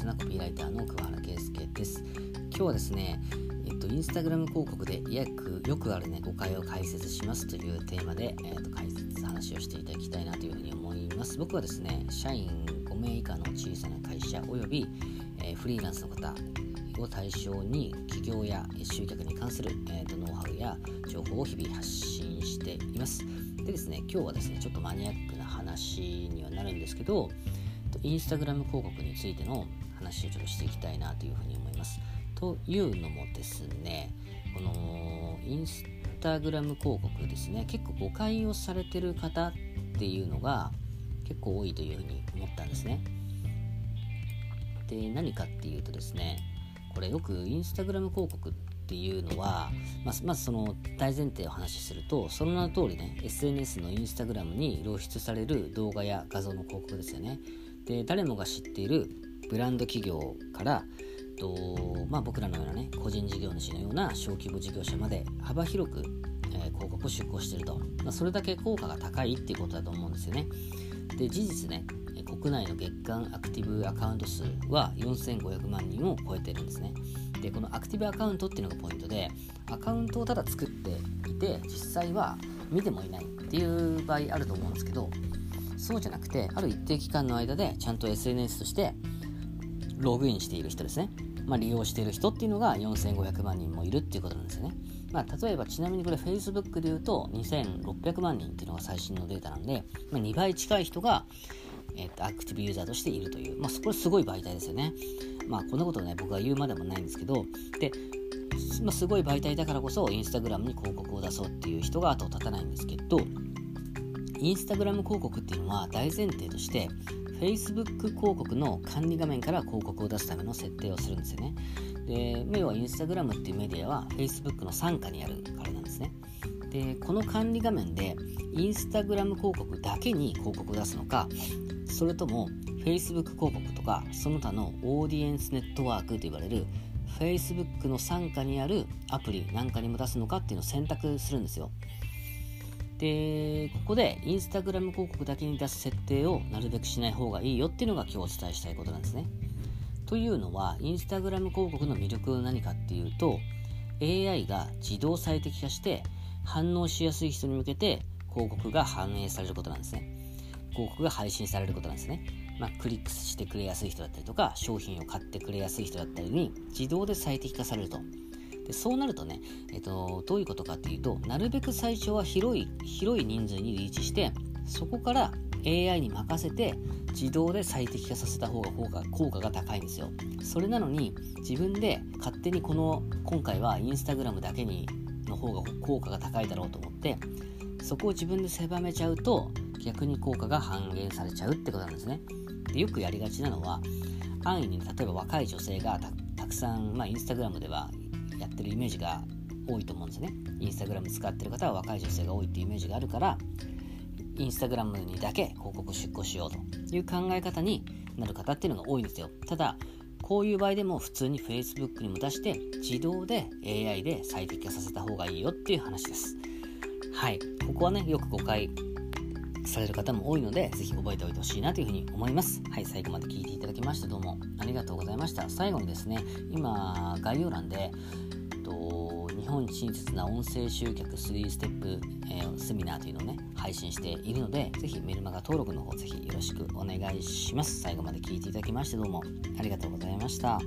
上手なコピーライターの桑原圭介です今日はですねえっと、インスタグラム広告で約よくあるね誤解を解説しますというテーマで、えっと、解説話をしていただきたいなというふうに思います僕はですね社員5名以下の小さな会社および、えー、フリーランスの方を対象に企業や集客に関する、えーと、ノウハウや情報を日々発信していますでですね今日はですねちょっとマニアックな話にはなるんですけどインスタグラム広告についての話をちょっとしていきたいなというふうに思います。というのもですね、このインスタグラム広告ですね、結構誤解をされてる方っていうのが結構多いというふうに思ったんですね。で、何かっていうとですね、これよくインスタグラム広告っていうのは、まずまその大前提をお話しするとその名の通りね SNS のインスタグラムに露出される動画や画像の広告ですよねで誰もが知っているブランド企業からと、まあ、僕らのようなね個人事業主のような小規模事業者まで幅広く、えー、広告を出稿してると、まあ、それだけ効果が高いっていうことだと思うんですよね。で事実ね国内の月間アクティブアカウント数は4500万人を超えてるんですね。でこのアクティブアカウントっていうのがポイントでアカウントをただ作っていて実際は見てもいないっていう場合あると思うんですけどそうじゃなくてある一定期間の間でちゃんと SNS としてログインしている人ですね、まあ、利用している人っていうのが4500万人もいるっていうことなんですよね、まあ、例えばちなみにこれ Facebook で言うと2600万人っていうのが最新のデータなんで、まあ、2倍近い人が、えー、とアクティブユーザーとしているという、まあ、これすごい媒体ですよね。まあこんなことね僕が言うまでもないんですけどでまあ、すごい媒体だからこそインスタグラムに広告を出そうっていう人が後を絶たないんですけどインスタグラム広告っていうのは大前提として Facebook 広告の管理画面から広告を出すための設定をするんですよね。で、要は Instagram っていうメディアは Facebook の傘下にあるからなんですね。で、この管理画面で Instagram 広告だけに広告を出すのか、それとも Facebook 広告とかその他のオーディエンスネットワークと言われる Facebook の傘下にあるアプリなんかにも出すのかっていうのを選択するんですよ。で、ここでインスタグラム広告だけに出す設定をなるべくしない方がいいよっていうのが今日お伝えしたいことなんですね。というのは、インスタグラム広告の魅力は何かっていうと、AI が自動最適化して反応しやすい人に向けて広告が反映されることなんですね。広告が配信されることなんですね。まあ、クリックしてくれやすい人だったりとか、商品を買ってくれやすい人だったりに自動で最適化されると。でそうなるとね、えっと、どういうことかっていうとなるべく最初は広い広い人数にリーチしてそこから AI に任せて自動で最適化させた方が効果効果が高いんですよ。それなのに自分で勝手にこの今回はインスタグラムだけにの方が効果が高いだろうと思ってそこを自分で狭めちゃうと逆に効果が半減されちゃうってことなんですね。でよくやりがちなのは安易に例えば若い女性がたくさん、まあ、インスタグラムではやってるイメージが多いと思うんですね。インスタグラム使ってる方は若い女性が多いっていうイメージがあるからインスタグラムにだけ広告出稿しようという考え方になる方っていうのが多いんですよ。ただこういう場合でも普通に Facebook にも出して自動で AI で最適化させた方がいいよっていう話です。はい。ここはねよく誤解される方も多いので、ぜひ覚えておいてほしいなというふうに思います。はい、最後まで聞いていただきましてどうもありがとうございました。最後にですね、今、概要欄で、と日本親切な音声集客3ステップ、えー、セミナーというのをね、配信しているので、ぜひメルマガ登録の方、ぜひよろしくお願いします。最後まで聞いていただきましてどうもありがとうございました。